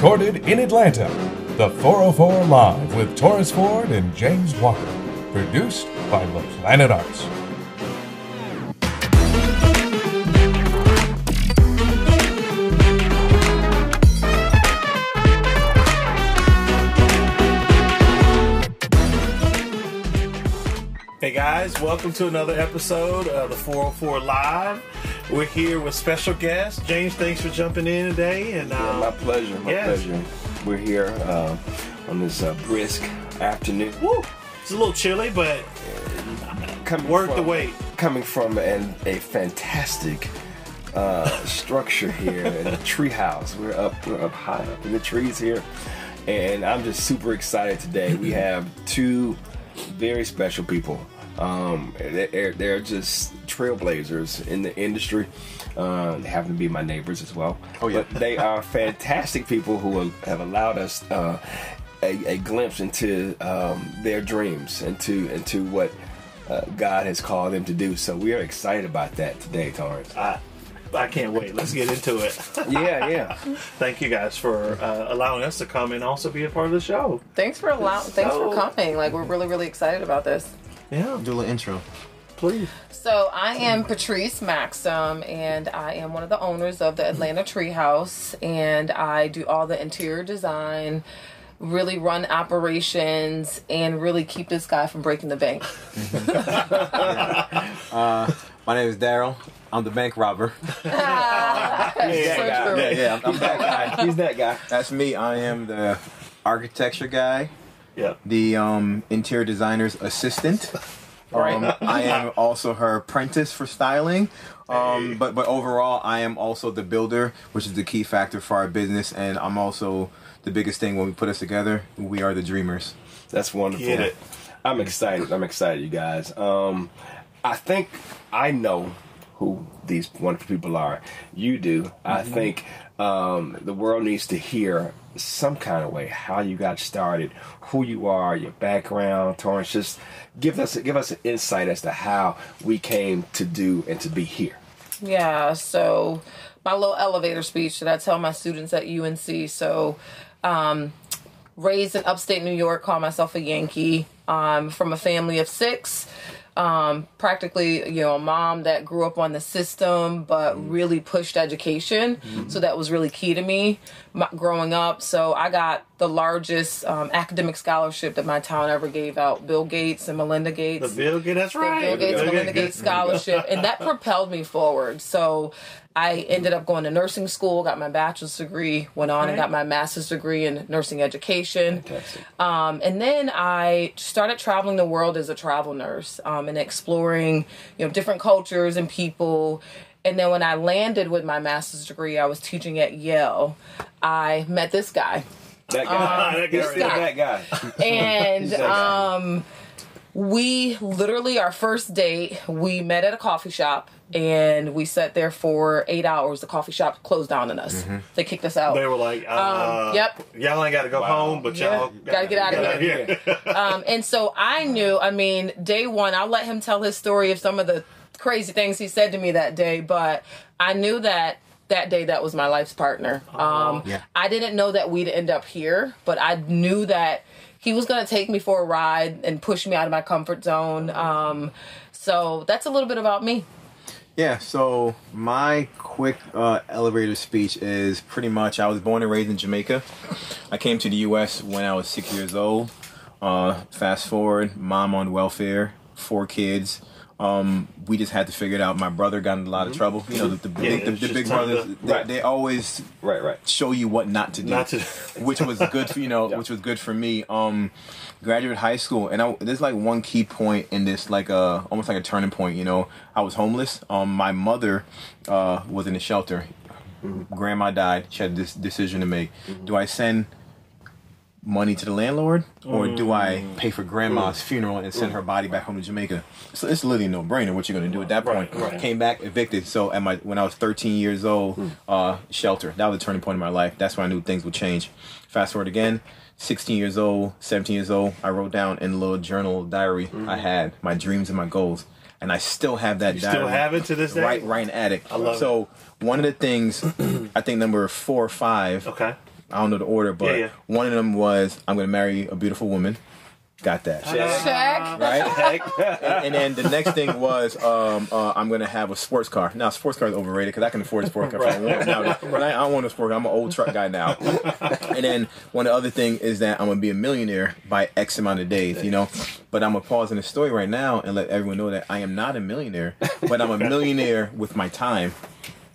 Recorded in Atlanta, the 404 Live with Taurus Ford and James Walker. Produced by The Planet Arts. Hey guys, welcome to another episode of the 404 Live. We're here with special guest James. Thanks for jumping in today. And Yeah, uh, my pleasure. My yes. pleasure. We're here uh, on this uh, brisk afternoon. woo, it's a little chilly, but Coming worth the wait. Coming from an, a fantastic uh, structure here in a tree house. We're up. We're up high up in the trees here, and I'm just super excited today. We have two very special people. Um, they're, they're just trailblazers in the industry. Uh, they happen to be my neighbors as well. Oh, yeah. But they are fantastic people who have- have allowed us uh, a, a glimpse into um, their dreams, into into what uh, God has called them to do. So we are excited about that today, Torrance. I, I can't wait. Let's get into it. yeah, yeah. Thank you guys for uh, allowing us to come and also be a part of the show. Thanks for allowing. Thanks for coming. Like we're really, really excited about this. Yeah, Do a little intro. please. So I am Patrice Maxam, and I am one of the owners of the Atlanta Treehouse, and I do all the interior design, really run operations, and really keep this guy from breaking the bank. Uh, my name is Darrel. I'm the bank robber. So true. yeah, I'm, I'm that guy. He's that guy. That's me. I am the architecture guy, Yeah. the um, interior designer's assistant. Um, I am also her apprentice for styling. Um, but but overall, I am also the builder, which is the key factor for our business, and I'm also the biggest thing when we put us together. We are the dreamers. That's wonderful. Get it. I'm excited. I'm excited, you guys. Um, I think I know who these wonderful people are. You do. I think um, the world needs to hear some kind of way how you got started, who you are, your background. Torrance, just give us give us an insight as to how we came to do and to be here. Yeah, so my little elevator speech that I tell my students at UNC. So, um, raised in upstate New York, call myself a Yankee. Um, from a family of six. Um, practically, you know, a mom that grew up on the system, but really pushed education. So that was really key to me my, growing up. So I got the largest um, academic scholarship that my town ever gave out. Bill Gates and Melinda gates The. Bill Gates, that's right. Bill Gates, Bill Melinda Gates. Gates scholarship, and that propelled me forward. So I ended up going to nursing school, got my bachelor's degree, went on and got my master's degree in nursing education. Fantastic. Um, and then I started traveling the world as a travel nurse um, and exploring, you know, different cultures and people. And then when I landed with my master's degree, I was teaching at Yale. I met this guy, That guy. that guy He's right still that guy. and that guy. um, we literally our first date we met at a coffee shop and we sat there for eight hours. The coffee shop closed down on us. They kicked us out. They were like, uh, Um, yep. y'all ain't got to go home, but Yeah. y'all Gotta get out of here. um, and so i knew i mean day one i'll let him tell his story of some of the crazy things he said to me that day but i knew that that day that was my life's partner. Um, Yeah. i didn't know that we'd end up here but i knew that he was going to take me for a ride and push me out of my comfort zone. Um, so that's a little bit about me Yeah, so my quick uh, elevator speech is pretty much I was born and raised in Jamaica. I came to the U.S. when I was six years old. Uh, fast forward, mom on welfare, four kids. Um, we just had to figure it out. My brother got in a lot of trouble. You know, the, the, Mm-hmm. Yeah, big, the, the big brothers, to- they, Right. they always Right, right. show you what not to do, Not to- which was good for you know, Yeah. which was good for me. Um, graduate high school, and I, there's like one key point in this, like a almost like a turning point. You know, I was homeless. Um, my mother uh, was in a shelter. Grandma died. She had this decision to make: Do I send money to the landlord, or do I mm. pay for grandma's mm. funeral and send her body back home to Jamaica? So it's literally no brainer. What you're gonna do at that point? Right, right. Came back evicted. So at my when I was 13 years old, mm. uh, shelter. That was a turning point in my life. That's when I knew things would change. Fast forward again. 16 years old, 17 years old, I wrote down in a little journal diary I had my dreams and my goals. And I still have that You diary. still have it to this day? Right, right in the attic. I love so one of the things, I think number four or five, Okay. I don't know the order, but Yeah, yeah. one of them was I'm gonna marry a beautiful woman. Got that. Check. Right? and, and then the next thing was um, uh, I'm gonna have a sports car. Now sports car is overrated because I can afford a sports car if I want now. But I, I don't want a sports car. I'm an old truck guy now. and then one of the other thing is that I'm gonna be a millionaire by X amount of days. You know, but I'm gonna pause in the story right now and let everyone know that I am not a millionaire, but I'm a millionaire with my time.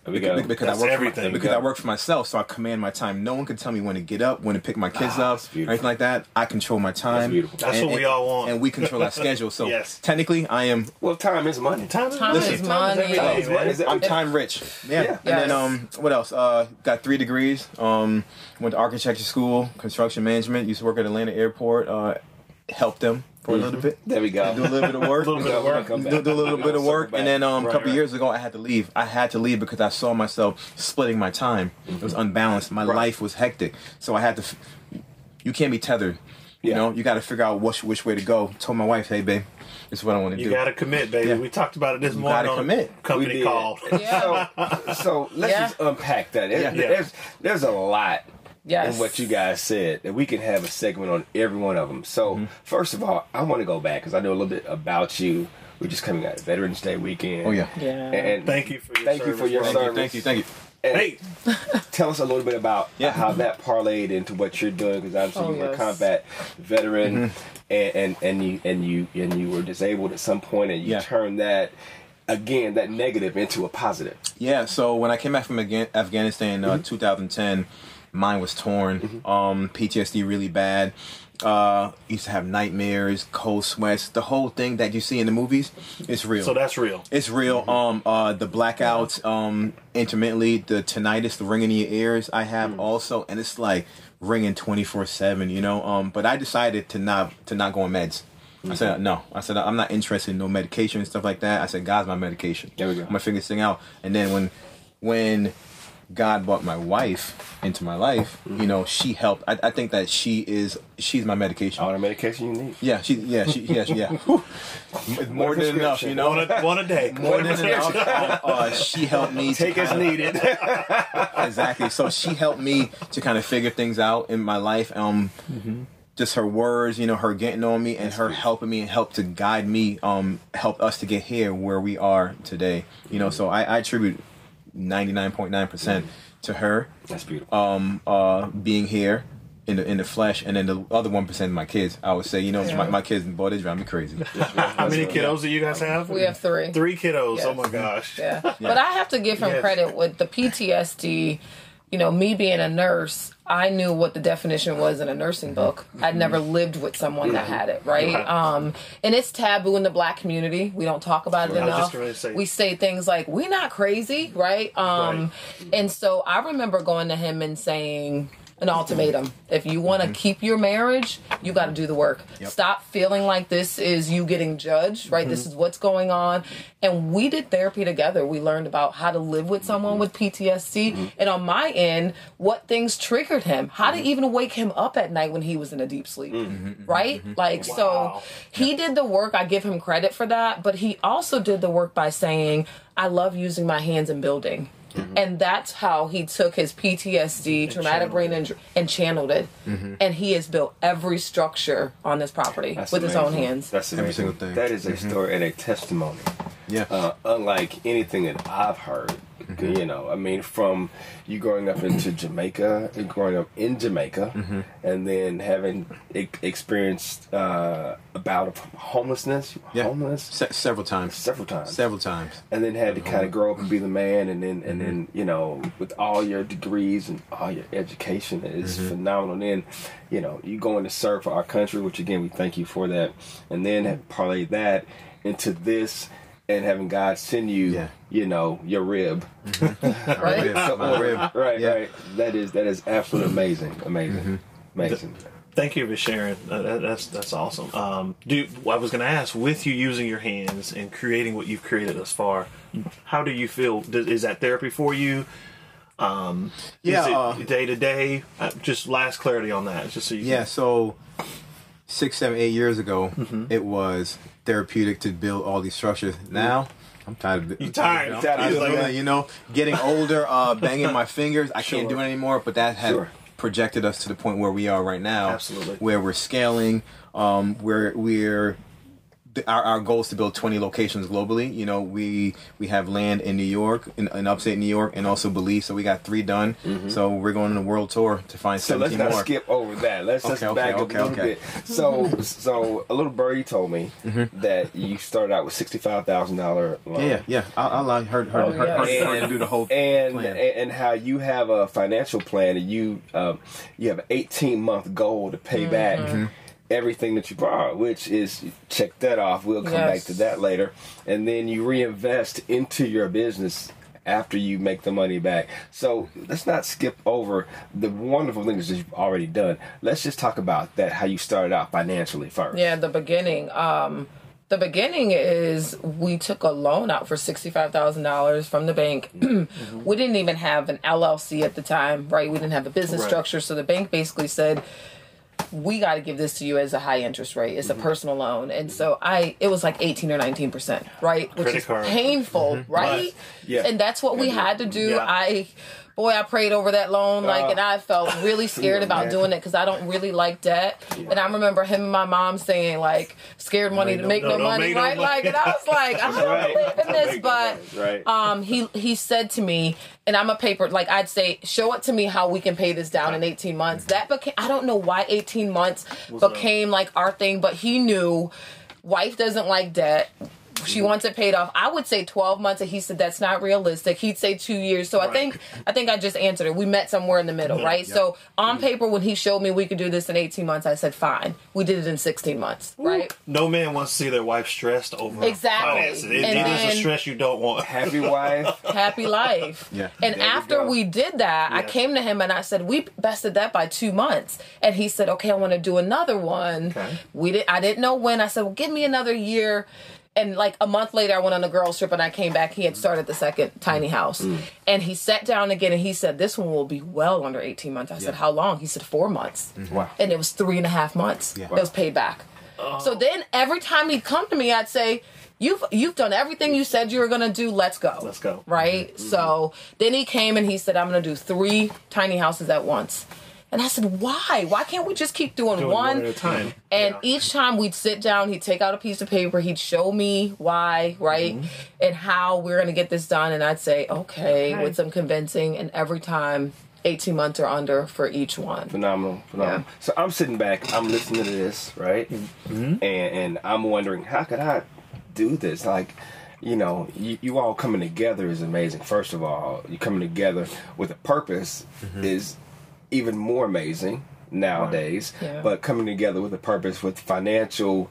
We go. Because, because I work everything. For, because I work for myself, so I command my time. No one can tell me when to get up, when to pick my kids Ah, up, or anything like that. I control my time. beautiful. That's what we all want. and we control our schedule. So Yes. technically, I am Well, time is money. Time is Time money. is Time money. everything, Time man. is money. I'm time rich. Yeah. Yeah. And then um, what else? Uh, got three degrees. Um, went to architecture school, construction management. Used to work at Atlanta Airport. Uh, helped them for a little bit. There we go. Do a little bit of work. A little bit of work. do, do a little bit of work, and then um, a Right, couple right. years ago, I had to leave. I had to leave because I saw myself splitting my time. It was unbalanced. My Right. life was hectic, so I had to. F- you can't be tethered. You Yeah. know, you got to figure out which which way to go. Told my wife, "Hey, babe, this is what I want to You do." You gotta commit, baby. Yeah. We talked about it this You morning gotta commit. a company We did. call. Yeah. So, so let's Yeah. just unpack that. There- Yeah. There's there's a lot Yes. in what you guys said that we can have a segment on every one of them. So Mm-hmm. first of all, I want to go back because I know a little bit about you. We're just coming out of Veterans Day weekend. Oh, yeah. Yeah. And Thank you for your Thank you for service, your bro. Thank you, service. thank you, thank you. and Hey, tell us a little bit about Yeah. how that parlayed into what you're doing because obviously Oh, you were a combat veteran Mm-hmm. and, and and you and you and you were disabled at some point and you Yeah. turned that again that negative into a positive. Yeah, so when I came back from Afga- Afghanistan in uh, 2010, mine was torn. Um, PTSD really bad. Uh, used to have nightmares, cold sweats, the whole thing that you see in the movies. It's real. so that's real. It's real. Um, uh, the blackouts, um, intermittently, the tinnitus, the ringing in your ears. I have also, and it's like ringing twenty four seven. You know. Um, but I decided to not to not go on meds. I said no. I said I'm not interested in no medication and stuff like that. I said God's my medication. There we go. I'm gonna figure this thing out. And then when when God brought my wife into my life, you know, she helped. I, I think that she is she's my medication. All the medication you need. Yeah, she yeah she yeah she, yeah. Whew. More than enough, you know. One a, one a day. More than enough. Uh, she helped me Take as needed. exactly. So she helped me to kind of figure things out in my life. Um, just her words, you know, her getting on me and her helping me and help to guide me. Um, helped us to get here where we are today. You know, so I, I attribute ninety nine point nine percent to her. That's beautiful. Um, uh, being here. In the, in the flesh, and then the other one percent, of my kids. I would say, you know, my, my kids, boy, they drive me crazy. How many kiddos do you guys have? We have three. Three kiddos. Yes. Oh my gosh. Yeah. But I have to give him Yes. credit with the PTSD. You know, me being a nurse, I knew what the definition was in a nursing book. I'd never lived with someone that had it, right? Right. Um, and it's taboo in the black community. We don't talk about it enough. say. We say things like, "We're not crazy," right? Um, and so I remember going to him and saying an ultimatum. If you want to mm-hmm. keep your marriage, you got to do the work. Stop feeling like this is you getting judged, right? This mm-hmm. is what's going on. And we did therapy together. We learned about how to live with someone mm-hmm. with PTSD. And on my end, what things triggered him, how to even wake him up at night when he was in a deep sleep, right? Like, Wow. so he did the work. I give him credit for that. But he also did the work by saying, I love using my hands and building. Mm-hmm. And that's how he took his PTSD, traumatic brain injury, and channeled it. Mm-hmm. And he has built every structure on this property That's with his own hands. That's Every single thing. That is a mm-hmm. story and a testimony. Yeah. Uh, unlike anything that I've heard. Mm-hmm. You know, I mean, from you growing up into Jamaica, and growing up in Jamaica, Mm-hmm. and then having e- experienced uh, a bout of homelessness, Yeah. homeless Se- several times. several times, Several times. and then had to kind of grow up and be the man, and then and then you know with all your degrees and all your education is phenomenal. And then you know you going to serve for our country, which again we thank you for that, and then have parlay that into this. And having God send you, Yeah. you know, your rib, Right? Rib, my rib. right? Yeah. Right. That is that is absolutely amazing, amazing, amazing. Thank you for sharing. Uh, that, that's that's awesome. Um, do I was going to ask, with you using your hands and creating what you've created thus far, how do you feel? Does, is that therapy for you? Um, Yeah, is it day to day? Uh, Just last clarity on that, just so you. Yeah, so six, seven, eight years ago, Mm-hmm. it was therapeutic to build all these structures. Now, I'm tired of it. You tired? I'm tired of You're like- it, you know, getting older, uh, banging my fingers. I can't do it anymore, but that had Sure. projected us to the point where we are right now. Absolutely. Where we're scaling, um, where we're the- our, our goal is to build 20 locations globally. You know, we we have land in New York, in, in upstate New York, and also Belize. So we got three done. So we're going on a world tour to find So let's not skip over that. Let's just Okay, okay, back up okay, a little okay. bit. So, so a little birdie told me that you started out with sixty-five thousand dollar loan. Yeah, yeah. I, I heard heard, Oh, heard, heard, heard to do the whole and plan. and how you have a financial plan and you um, you have an 18 month goal to pay back Mm-hmm. Everything that you borrow which is check that off we'll come Yes. back to that later and then you reinvest into your business after you make the money back so let's not skip over the wonderful things that you've already done let's just talk about that how you started out financially first Yeah, the beginning. Um, the beginning is we took a loan out for sixty five thousand dollars from the bank. we didn't even have an LLC at the time, right? We didn't have a business Right. structure, so the bank basically said, "We got to give this to you as a high interest rate. It's a mm-hmm. personal loan." And mm-hmm. so I, it was like eighteen or nineteen percent, right? Which Credit is card. painful, mm-hmm. right? Yeah. And that's what we had to do. Yeah. I. Boy, I prayed over that loan, like, Oh. and I felt really scared about man. doing it because I don't really like debt. And I remember him and my mom saying, like, scared money to make no, no, don't money, make no right? money. Like, and I was like, I don't Right. believe in this, Make no but right. um, he he said to me, and I'm a paper like I'd say, show it to me how we can pay this down in 18 months. That became I don't know why 18 months became like our thing, but he knew wife doesn't like debt. She Mm-hmm. wants it paid off. I would say 12 months, and he said that's not realistic. He'd say two years. So I think I think I just answered it. We met somewhere in the middle, right? So on paper, when he showed me we could do this in 18 months, I said fine. We did it in 16 months, right? No man wants to see their wife stressed over Exactly. finances. It, And it is then- a stress you don't want. happy wife happy life. Yeah. And There after go. we did that, I came to him and I said, "We bested that by two months." And he said, "Okay, I want to do another one." Okay. We did. I didn't know when. I said, "Well, give me another year." And like a month later, I went on a girls trip and I came back. He had started the second tiny house, Mm. and he sat down again and he said, "This one will be well under eighteen months." I said, "How long?" He said, four months." wow and it was three and a half months. Yeah. It was paid back. So then every time he'd come to me, I'd say, "You've you've done everything you said you were gonna do. Let's go. Let's go. Right. So then he came and he said, "I'm gonna do three tiny houses at once." And I said, "Why? Why can't we just keep doing, Doing one?" one at a time. And Yeah. each time we'd sit down, he'd take out a piece of paper, he'd show me why, right, Mm-hmm. and how we're gonna get this done. And I'd say, "Okay," Okay. with some convincing. And every time, 18 months or under for each one. phenomenal, phenomenal. Yeah. So I'm sitting back, I'm listening to this, right, and and I'm wondering how could I do this? Like, you know, you, you all coming together is amazing. First of all, you're coming together with a purpose is even more amazing nowadays. Yeah. But coming together with a purpose with financial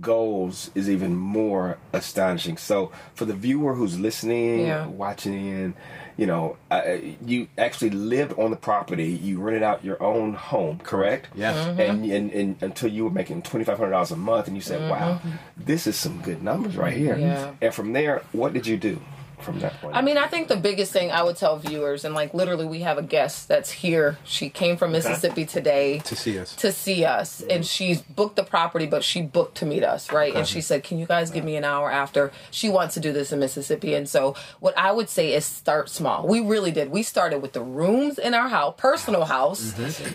goals is even more astonishing. So for the viewer who's listening, Yeah. watching in, you know, uh, you actually lived on the property. You rented out your own home, correct? Yeah. Mm-hmm. And, and, and until you were making twenty five hundred dollars a month, and you said, "Wow, this is some good numbers right here." Mm-hmm. Yeah. And from there, what did you do from that point? I mean, I think the biggest thing I would tell viewers, and like literally, we have a guest that's here. She came from Mississippi today To see us. to see us, and she's booked the property, but she booked to meet us, right? And she said, "Can you guys give me an hour after?" She wants to do this in Mississippi, and so what I would say is start small. We really did. We started with the rooms in our house, personal house,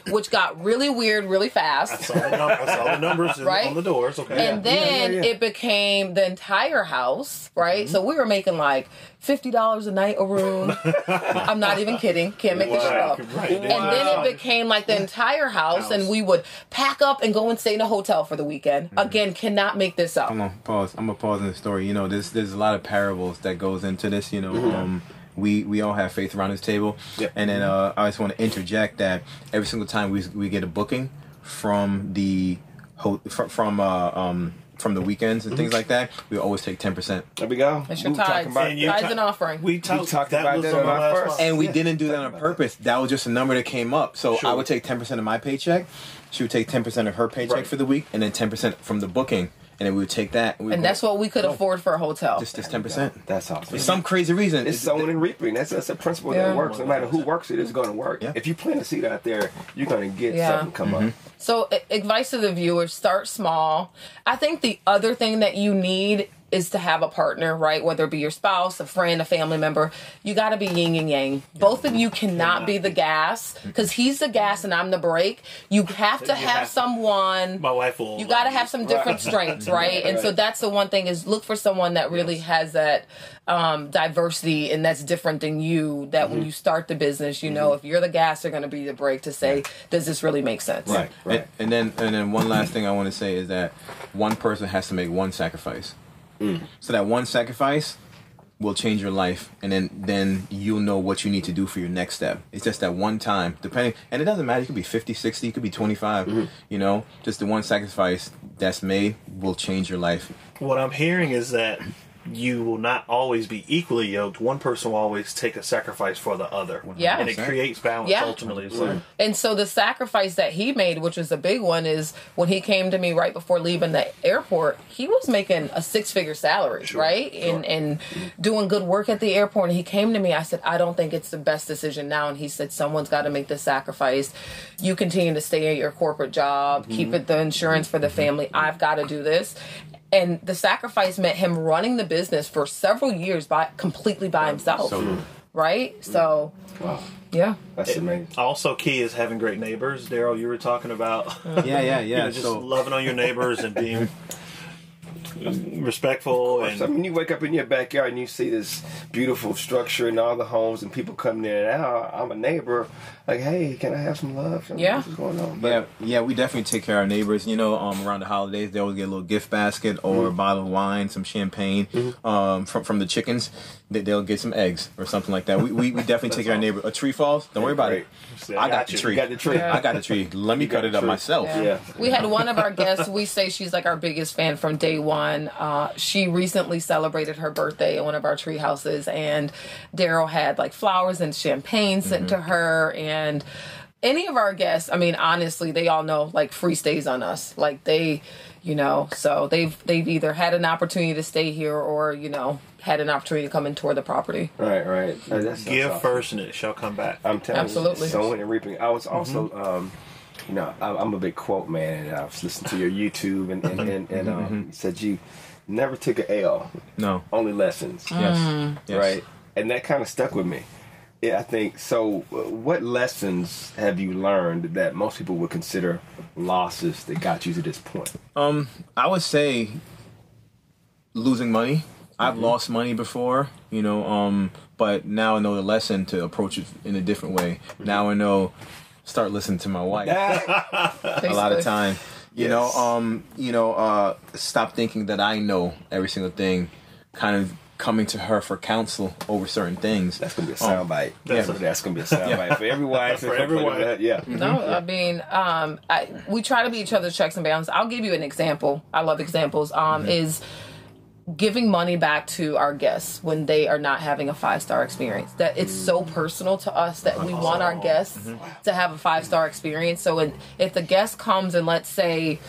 which got really weird really fast. I saw the, num- I saw the numbers Right? on the doors. Okay. And then yeah, yeah. it became the entire house, right? Mm-hmm. So we were making like fifty dollars a night a room. I'm not even kidding. Can't make this shit up. Right. And then it became like the entire house, and we would pack up and go and stay in a hotel for the weekend. Mm-hmm. Again, cannot make this up. I'm gonna pause. I'm gonna pause in the story. You know, there's there's a lot of parables that goes into this. You know, um, we we all have faith around this table, Yeah. and then uh, I just want to interject that every single time we we get a booking from the ho- from uh, um from the weekends and things mm-hmm. like that, we always take ten percent. there we go. It's your We were tithes. about- And you Tithes and offering. We talked, talked that about that on on our first- And we Yeah. didn't do that on purpose. That was just a number that came up. So Sure. I would take ten percent of my paycheck. She would take ten percent of her paycheck Right. for the week, and then ten percent from the booking, and then we would take that. And, and would that's what we could oh. afford for a hotel. just just ten percent. That's awesome. For some crazy reason, It's sowing and reaping. That's that's a principle Yeah. that works. No matter who works it, it's going to work. Yeah. If you plant a seed out there, you're going to get Yeah. something come up. So, advice to the viewers: start small. I think the other thing that you need is to have a partner, right? Whether it be your spouse, a friend, a family member, you got to be yin and yang. Both of you cannot be the gas because he's the gas and I'm the brake. You have to have have- someone. My wife will. You got to have some different strengths, right? And so that's the one thing is look for someone that really has that um, diversity and that's different than you. That Mm-hmm. when you start the business, you know if you're the gas, they're going to be the brake to say, does this really make sense? Right, right. And, and then and then one last thing I want to say is that one person has to make one sacrifice. So that one sacrifice will change your life and then then you'll know what you need to do for your next step. It's just that one time, depending and it doesn't matter, it could be 50, 60, it could be 25, mm-hmm. you know, just the one sacrifice that's made will change your life. What I'm hearing is that you will not always be equally yoked. One person will always take a sacrifice for the other. Yeah. And it creates balance Yeah. ultimately. So And so the sacrifice that he made, which was a big one, is when he came to me right before leaving the airport, he was making a six figure salary, right? And and doing good work at the airport. And he came to me, I said, I don't think it's the best decision now. And he said, Someone's got to make this sacrifice. You continue to stay at your corporate job, mm-hmm. keep it the insurance for the mm-hmm. family. I've got to do this. And the sacrifice meant him running the business for several years by completely by himself. So- right? So Wow, yeah. that's amazing. also key is having great neighbors. Darrel, you were talking about Yeah, yeah, you yeah. know, just so loving on your neighbors and being respectful I and mean, you wake up in your backyard and you see this beautiful structure and all the homes and people coming in and out. I'm a neighbor. Like, hey, can I have some love? Yeah. What's going on? Yeah, yeah, we definitely take care of our neighbors. You know, um, around the holidays, they always get a little gift basket or a bottle of wine, some champagne. Um, from from the chickens, they, they'll get some eggs or something like that. We we, we definitely take care of our neighbor. A tree falls, don't worry about it. See, I got the tree. You got the tree. Yeah. I got the tree. Let me cut it up tree. myself. Yeah. We had one of our guests. We say she's like our biggest fan from day one. Uh, she recently celebrated her birthday in one of our tree houses, and Darrel had like flowers and champagne sent to her. And any of our guests, I mean, honestly, they all know like free stays on us. Like they, you know, so they've they've either had an opportunity to stay here or you know had an opportunity to come and tour the property. Right, right. Give awesome. first and it shall come back. I'm telling you. Absolutely. you, sowing and reaping. I was also, um, you know, I, I'm a big quote man, and I was listening to your YouTube, and and, and, and um, you said you never took an L, No. only lessons, Yes. yes. right? And that kind of stuck with me. Yeah, I think so. What lessons have you learned that most people would consider losses that got you to this point? Um, I would say losing money. I've lost money before, you know, um, but now I know the lesson to approach it in a different way. Now I know start listening to my wife. a lot of time. You know, um, you know, uh, stop thinking that I know every single thing. Kind of coming to her for counsel over certain things. That's gonna be a Um, soundbite. That's That's, a- that's gonna be a soundbite for every wife. For every wife. Yeah. No, I mean, um, I, we try to be each other's checks and balances. I'll give you an example. I love examples. Um, is giving money back to our guests when they are not having a five star experience. That it's so personal to us that we want our guests to have a five star experience. So, when, if the guest comes and let's say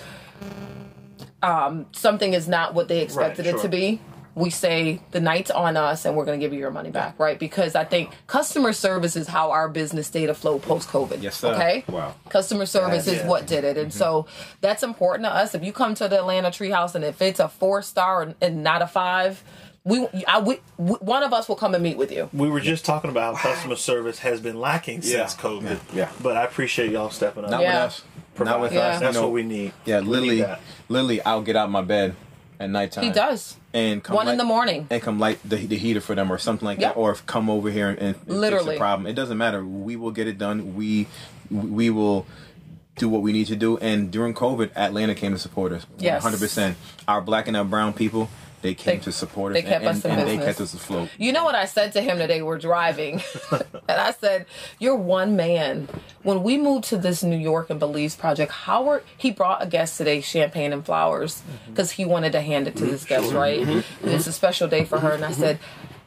um, something is not what they expected Right, it to be. We say the night's on us and we're going to give you your money back, right? Because I think customer service is how our business stayed afloat post COVID. Yes, sir. Okay. Wow. Customer service is Yeah. what did it, and mm-hmm. so that's important to us. If you come to the Atlanta Treehouse and if it's a four star and, and not a five, we, I, we, we one of us will come and meet with you. We were just talking about how customer service has been lacking Yeah. since COVID. Yeah. But I appreciate y'all stepping up. Not Yeah. with us. Not with Yeah. us. That's you know, what we need. Yeah, We need literally, I'll get out my bed at nighttime. He does. And come One in the morning. and come light the, the heater for them or something like Yeah. that, or come over here and, and fix Literally. the problem. It doesn't matter. We will get it done. We we will do what we need to do. And during COVID, Atlanta came to support us. Yes. hundred percent. Our black and our brown people, they came They- to support us. they kept and, us in and, and they kept us afloat. You know what I said to him today? We're driving, and I said, "You're one man." When we moved to this New York and Belize project, Howard he brought a guest today champagne and flowers mm-hmm. because he wanted to hand it to this guest, right? Mm-hmm. And it's a special day for her, and I mm-hmm. said.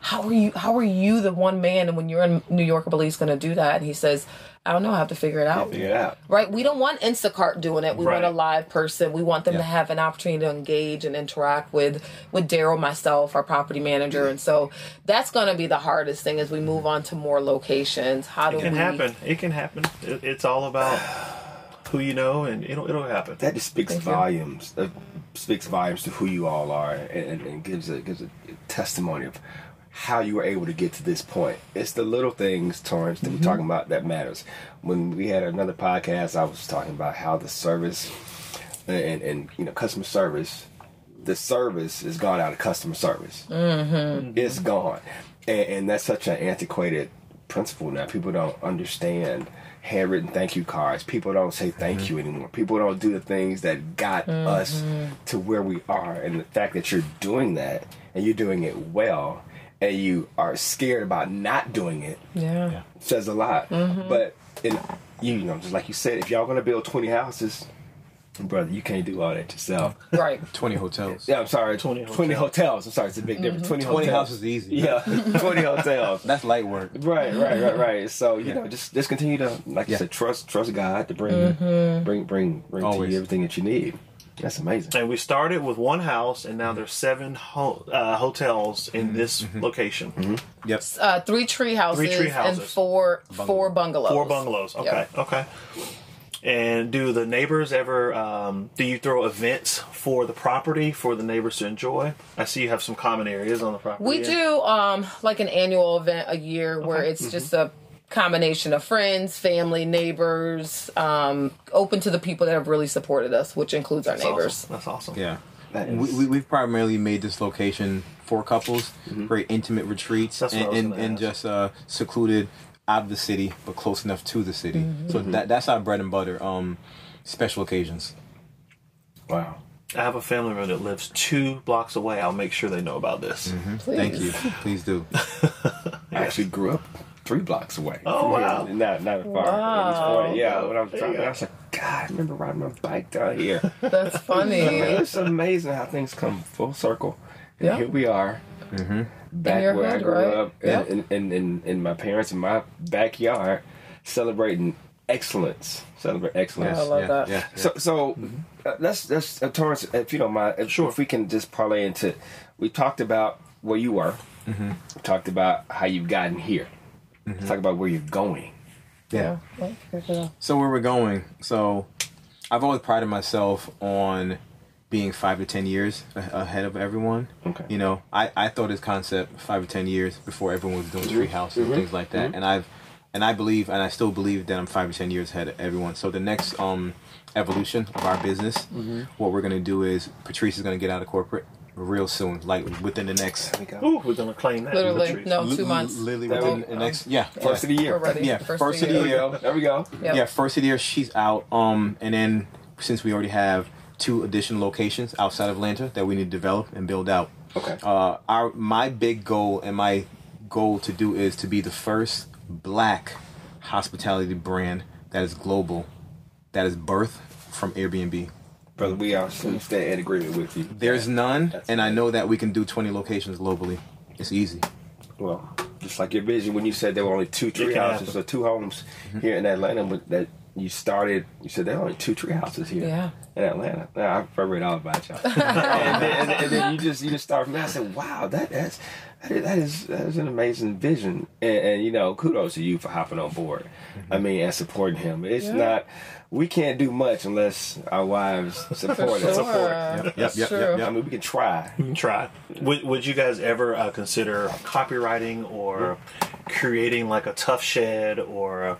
How are you? How are you, the one man, and when you're in New York or Belize, going to do that? And he says, "I don't know. I have to figure it out." Figure it out. right? We don't want Instacart doing it. We want a live person. We want them to have an opportunity to engage and interact with with Darrel, myself, our property manager, and so that's going to be the hardest thing as we move on to more locations. How do It can we? happen. It can happen. It, it's all about who you know, and it'll it'll happen. that just speaks Thank you. volumes. That speaks volumes to who you all are, and, and gives a gives a testimony of how you were able to get to this point. It's the little things, Torrance, that we're mm-hmm. talking about that matters. When we had another podcast, I was talking about how the service and, and you know customer service, the service is gone out of customer service. Mm-hmm. It's gone, and, and that's such an antiquated principle now. People don't understand handwritten thank you cards. People don't say thank mm-hmm. you anymore. People don't do the things that got us mm-hmm. to where we are. And the fact that you're doing that and you're doing it well and you are scared about not doing it Yeah. says a lot. Mm-hmm. But in you know, just like you said, if y'all gonna build twenty houses, brother, you can't do all that yourself. Right. 20 hotels. Yeah, I'm sorry, 20 20, hotels. I'm sorry, it's a big difference. 20, 20 hotels. houses is easy. Yeah, 20 hotels. That's light work. Right, right, right, right. So you know, just just continue to, like you Yeah. said, trust trust God to bring mm-hmm. bring bring bring to you everything that you need. That's amazing. And we started with one house, and now there's seven ho- uh, hotels in this location. Yep. Uh, three tree houses, tree and houses. four four bungalows. Four bungalows. Okay, Yeah. okay. And do the neighbors ever? Um, do you throw events for the property for the neighbors to enjoy? I see you have some common areas on the property. We do um like an annual event a year where Okay. it's just a combination of friends, family, neighbors, um, open to the people that have really supported us, which includes our That's neighbors. awesome. That's awesome. Yeah. That We, is- we, we've primarily made this location for couples, very intimate retreats, That's and, and, and just uh, secluded out of the city, but close enough to the city. Mm-hmm. So that that's our bread and butter. Um, special occasions. Wow. I have a family member that lives two blocks away. I'll make sure they know about this. Please. Thank you. Please do. I actually grew up three blocks away. Oh, from here. wow. Not not far. Wow. At. Yeah. When I was There talking. I was like, God, I remember riding my bike down here. That's funny. it's amazing how things come full circle. And Yeah. here we are. Back In your where I grew right? up, Yeah. in, in, in, in, in my parents in my backyard, celebrating excellence. Celebrate excellence. I love yeah, that. Yeah. So, so uh, let's let's uh, Torrance, if you don't mind, if, Sure. if we can just parlay into, we talked about where you were, Mm-hmm. we talked about how you've gotten here. Let's talk about where you're going. yeah. Yeah. So where we're going? So I've always prided myself on being five to ten years ahead of everyone. Okay. You know, I, I thought this concept five to ten years before everyone was doing mm-hmm. treehouse and things like that, mm-hmm. and I've and I believe and I still believe that I'm five to ten years ahead of everyone. So the next um evolution of our business, what we're gonna do is Patrice is gonna get out of corporate real soon, like within the next. We go. Ooh, we're gonna claim that. Literally, Patrice. no, li- two months. Literally within we the next. Yeah. First of the year. We're. Yeah, First, first of of the the There we year. go. There we go. Yep. Yeah, first of the year she's out. Um, and then since we already have two additional locations outside of Atlanta that we need to develop and build out. Okay. Uh, our my big goal and my goal to do is to be the first black hospitality brand that is global, that is birthed from Airbnb. Brother, we are we stay in agreement with you. There's none, That's and I know that we can do 20 locations globally. It's easy. Well, just like your vision when you said there were only two tree houses happen. or two homes mm-hmm. here in Atlanta, but that you started. You said there are only two tree houses here Yeah. in Atlanta. Now I've read all about y'all, and, then, and, and then you just you just start from there. I said, wow, that that's that is that is, that is an amazing vision, and, and you know, kudos to you for hopping on board. I mean, and supporting him. It's Yeah. not. We can't do much unless our wives support us. Sure. Yep, That's yep, true. yep, I mean, we can try. You can try. Would, would you guys ever uh, consider copyrighting or creating like a Tuff Shed or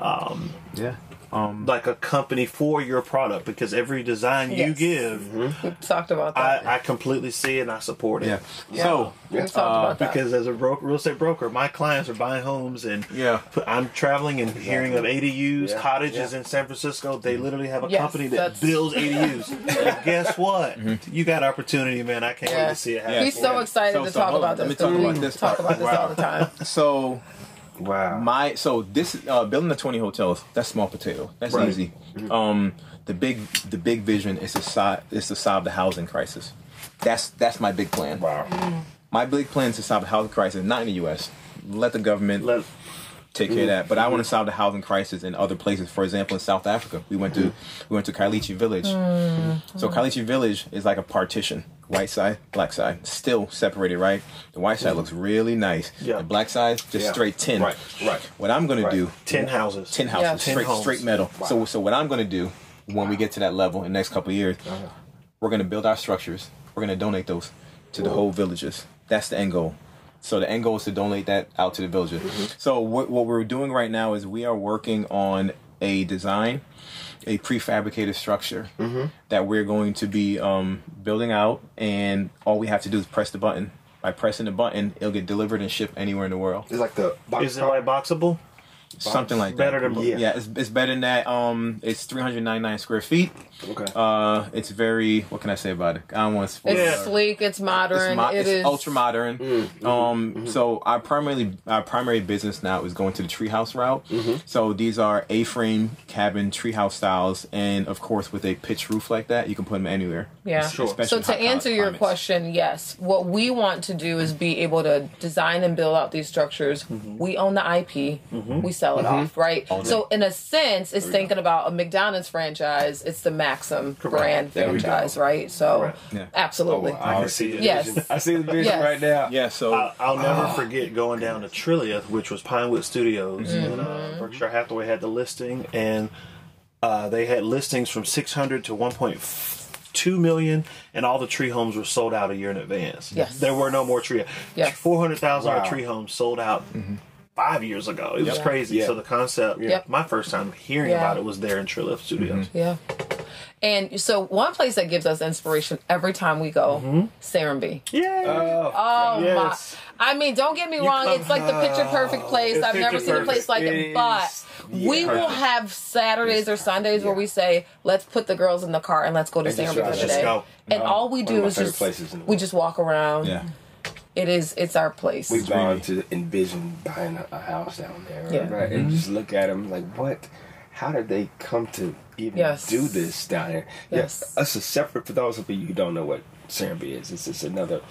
um, Yeah. Um, like a company for your product? Because every design you Yes. give, We talked about that. I, I completely see it and I support it. yeah. Yeah. So, we talked uh, about. Because as a broker, real estate broker, my clients are buying homes and Yeah. I'm traveling and hearing of ADUs, Yeah, cottages yeah. in San Francisco. They literally have a Yes, company that that's- builds ADUs. and guess what? Mm-hmm. You got opportunity, man. I can't wait to see it happen. He's so excited So- to so talk hold on, about let this. me talk about we? this Talk about this all the time. so Wow. My so this uh, building the twenty hotels. That's small potato. That's Right. easy. Um, the big the big vision is to solve is to solve the housing crisis. That's that's my big plan. wow. My big plan is to solve the housing crisis, not in the U.S. Let the government Let- take care of that. But I want to solve the housing crisis in other places. For example, in South Africa, we went to we went to Khayelitsha Village. Mm. So Khayelitsha Village is like a partition, white side, black side, still separated. Right, the white side mm. looks really nice. Yeah. The black side just Yeah. straight tin. Right, right. What I'm gonna Right. do, Ten houses. tin houses, Yeah. Straight homes. straight metal. So so what I'm gonna do when we get to that level in the next couple of years, uh-huh. we're gonna build our structures. We're gonna donate those to the whole villages. That's the end goal. So the end goal is to donate that out to the villages. So what, what we're doing right now is we are working on a design, a prefabricated structure that we're going to be um, building out, and all we have to do is press the button. By pressing the button, it'll get delivered and shipped anywhere in the world. It's like the box Is it like Boxabl? Something like Better that. than- yeah, Yeah. it's, it's better than that. Um, it's 399 square feet. Okay. Uh, it's very. What can I say about it? I don't want to spoil. It's Yeah. sleek. It's modern. It's, mo- it it's is ultra modern. Mm-hmm. Um, so our primarily our primary business now is going to the treehouse route. Mm-hmm. So these are A-frame cabin treehouse styles, and of course with a pitch roof like that, you can put them anywhere. Yeah. Sure. So to answer your climates. question, yes. What we want to do is be able to design and build out these structures. Mm-hmm. We own the IP. We sell it off, right? So in a sense, it's thinking about a McDonald's franchise. It's the Maxam brand There franchise, right? So Yeah. absolutely. I can see the Yes. vision. I see the vision Yes. right now. Yeah. So I, I'll never forget going down to Trilith, which was Pinewood Studios, and uh, Berkshire Hathaway had the listing, and uh, they had listings from 600 to 1.2 million, and all the tree homes were sold out a year in advance. Yes. there were no more tree. Yes. 400,000 Wow. tree homes sold out. Five years ago, it was Yeah. crazy. Yeah. So the concept, Yep. my first time hearing Yeah. about it was there in Trilith Studios. Yeah. And so one place that gives us inspiration every time we go, Mm-hmm. Serenbe. Yeah. Oh, Oh Yes. my! I mean, don't get me You wrong. come- it's like the picture perfect place. I've never picture seen a place like it. It But is- we yeah. will Perfect. have Saturdays or Sundays where we say, "Let's put the girls in the car and let's go to And just Serenbe drive. for Just today." go. And Oh, all we do is just, places we just walk around. yeah. It is. It's our place. We've gone to envision buying a, a house down there, Yeah. right? And just look at them like, what? How did they come to even Yes. do this down here? Yes. Yes, us is separate. For those of you who don't know what Serenbe is, it's just another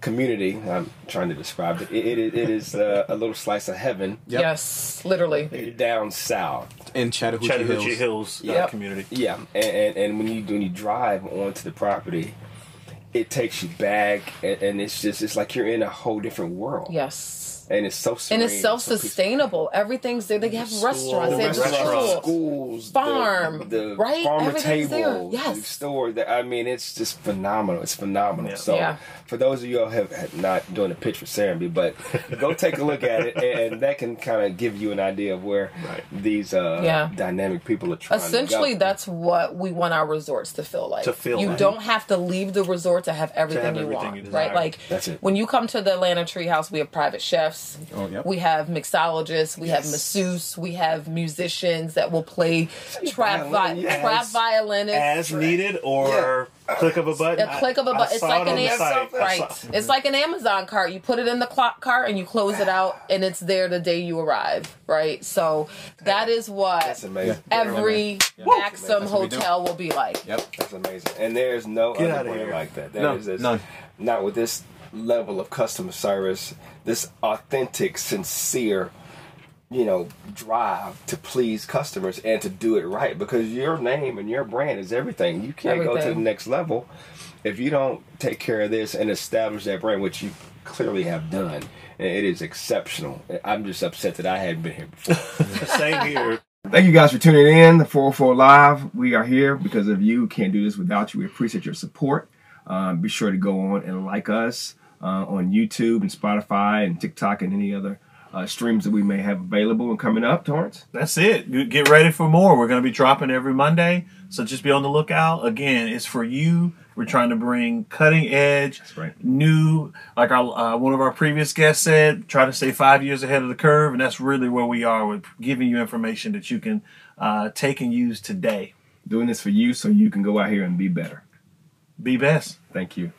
community. I'm trying to describe it. It, it, it is uh, a little slice of heaven Yep. Yes, literally. down south. In Chattahoochee, Chattahoochee Hills. Hills, uh, community. Yeah, and, and and when you when you drive onto the property, it takes you back, and, and it's just it's like you're in a whole different world. Yes. And it's so serene, And it's self-sustainable. Everything's there. They have School, restaurants. They have restaurants, schools. schools, Farm, the, the right? farmer Everything's there. Yes. the store. That I mean, it's just phenomenal. It's phenomenal. Yeah. So, Yeah. for those of you who have, have not doing a pitch for Serenbe, but go take a look at it, and, and that can kind of give you an idea of where Right. these uh, Yeah. dynamic people are trying. Essentially, to go. that's what we want our resorts to feel like. To feel you like. don't have to leave the resort to have everything, have you everything want, you right? Like That's it. when you come to the Atlanta Treehouse, we have private chefs. Oh, yep. We have mixologists. We have Yes. masseuse. We have musicians that will play trap vi- violin, yes. trap violinists. as needed or click of a button. a click of a I- I button. It's like it an on the Am- site. Right. It's like an Amazon cart. You put it in the clock cart and you close it out, and it's there the day you arrive. Right. So that is what That's amazing. every Yeah. Maxam That's what we do. hotel will be like. Yep. That's amazing. And there's no Get other outta like that. That No, is- that's- none. Not with this level of customer service, this authentic, sincere, you know, drive to please customers and to do it right because your name and your brand is everything. You can't go to the next level if you don't take care of this and establish that brand, which you clearly have done. And it is exceptional. I'm just upset that I hadn't been here before. Same here. Thank you guys for tuning in. The 404 Live. We are here because of you. Can't do this without you. We appreciate your support. Um, be sure to go on and like us uh, on YouTube and Spotify and TikTok and any other uh, streams that we may have available and coming up, Torrance. That's it. Get ready for more. We're going to be dropping every Monday, so just be on the lookout. Again, it's for you. We're trying to bring cutting edge, right. new, like our uh, one of our previous guests said, try to stay five years ahead of the curve, and that's really where we are with giving you information that you can uh, take and use today. Doing this for you so you can go out here and be better. Be best. Thank you.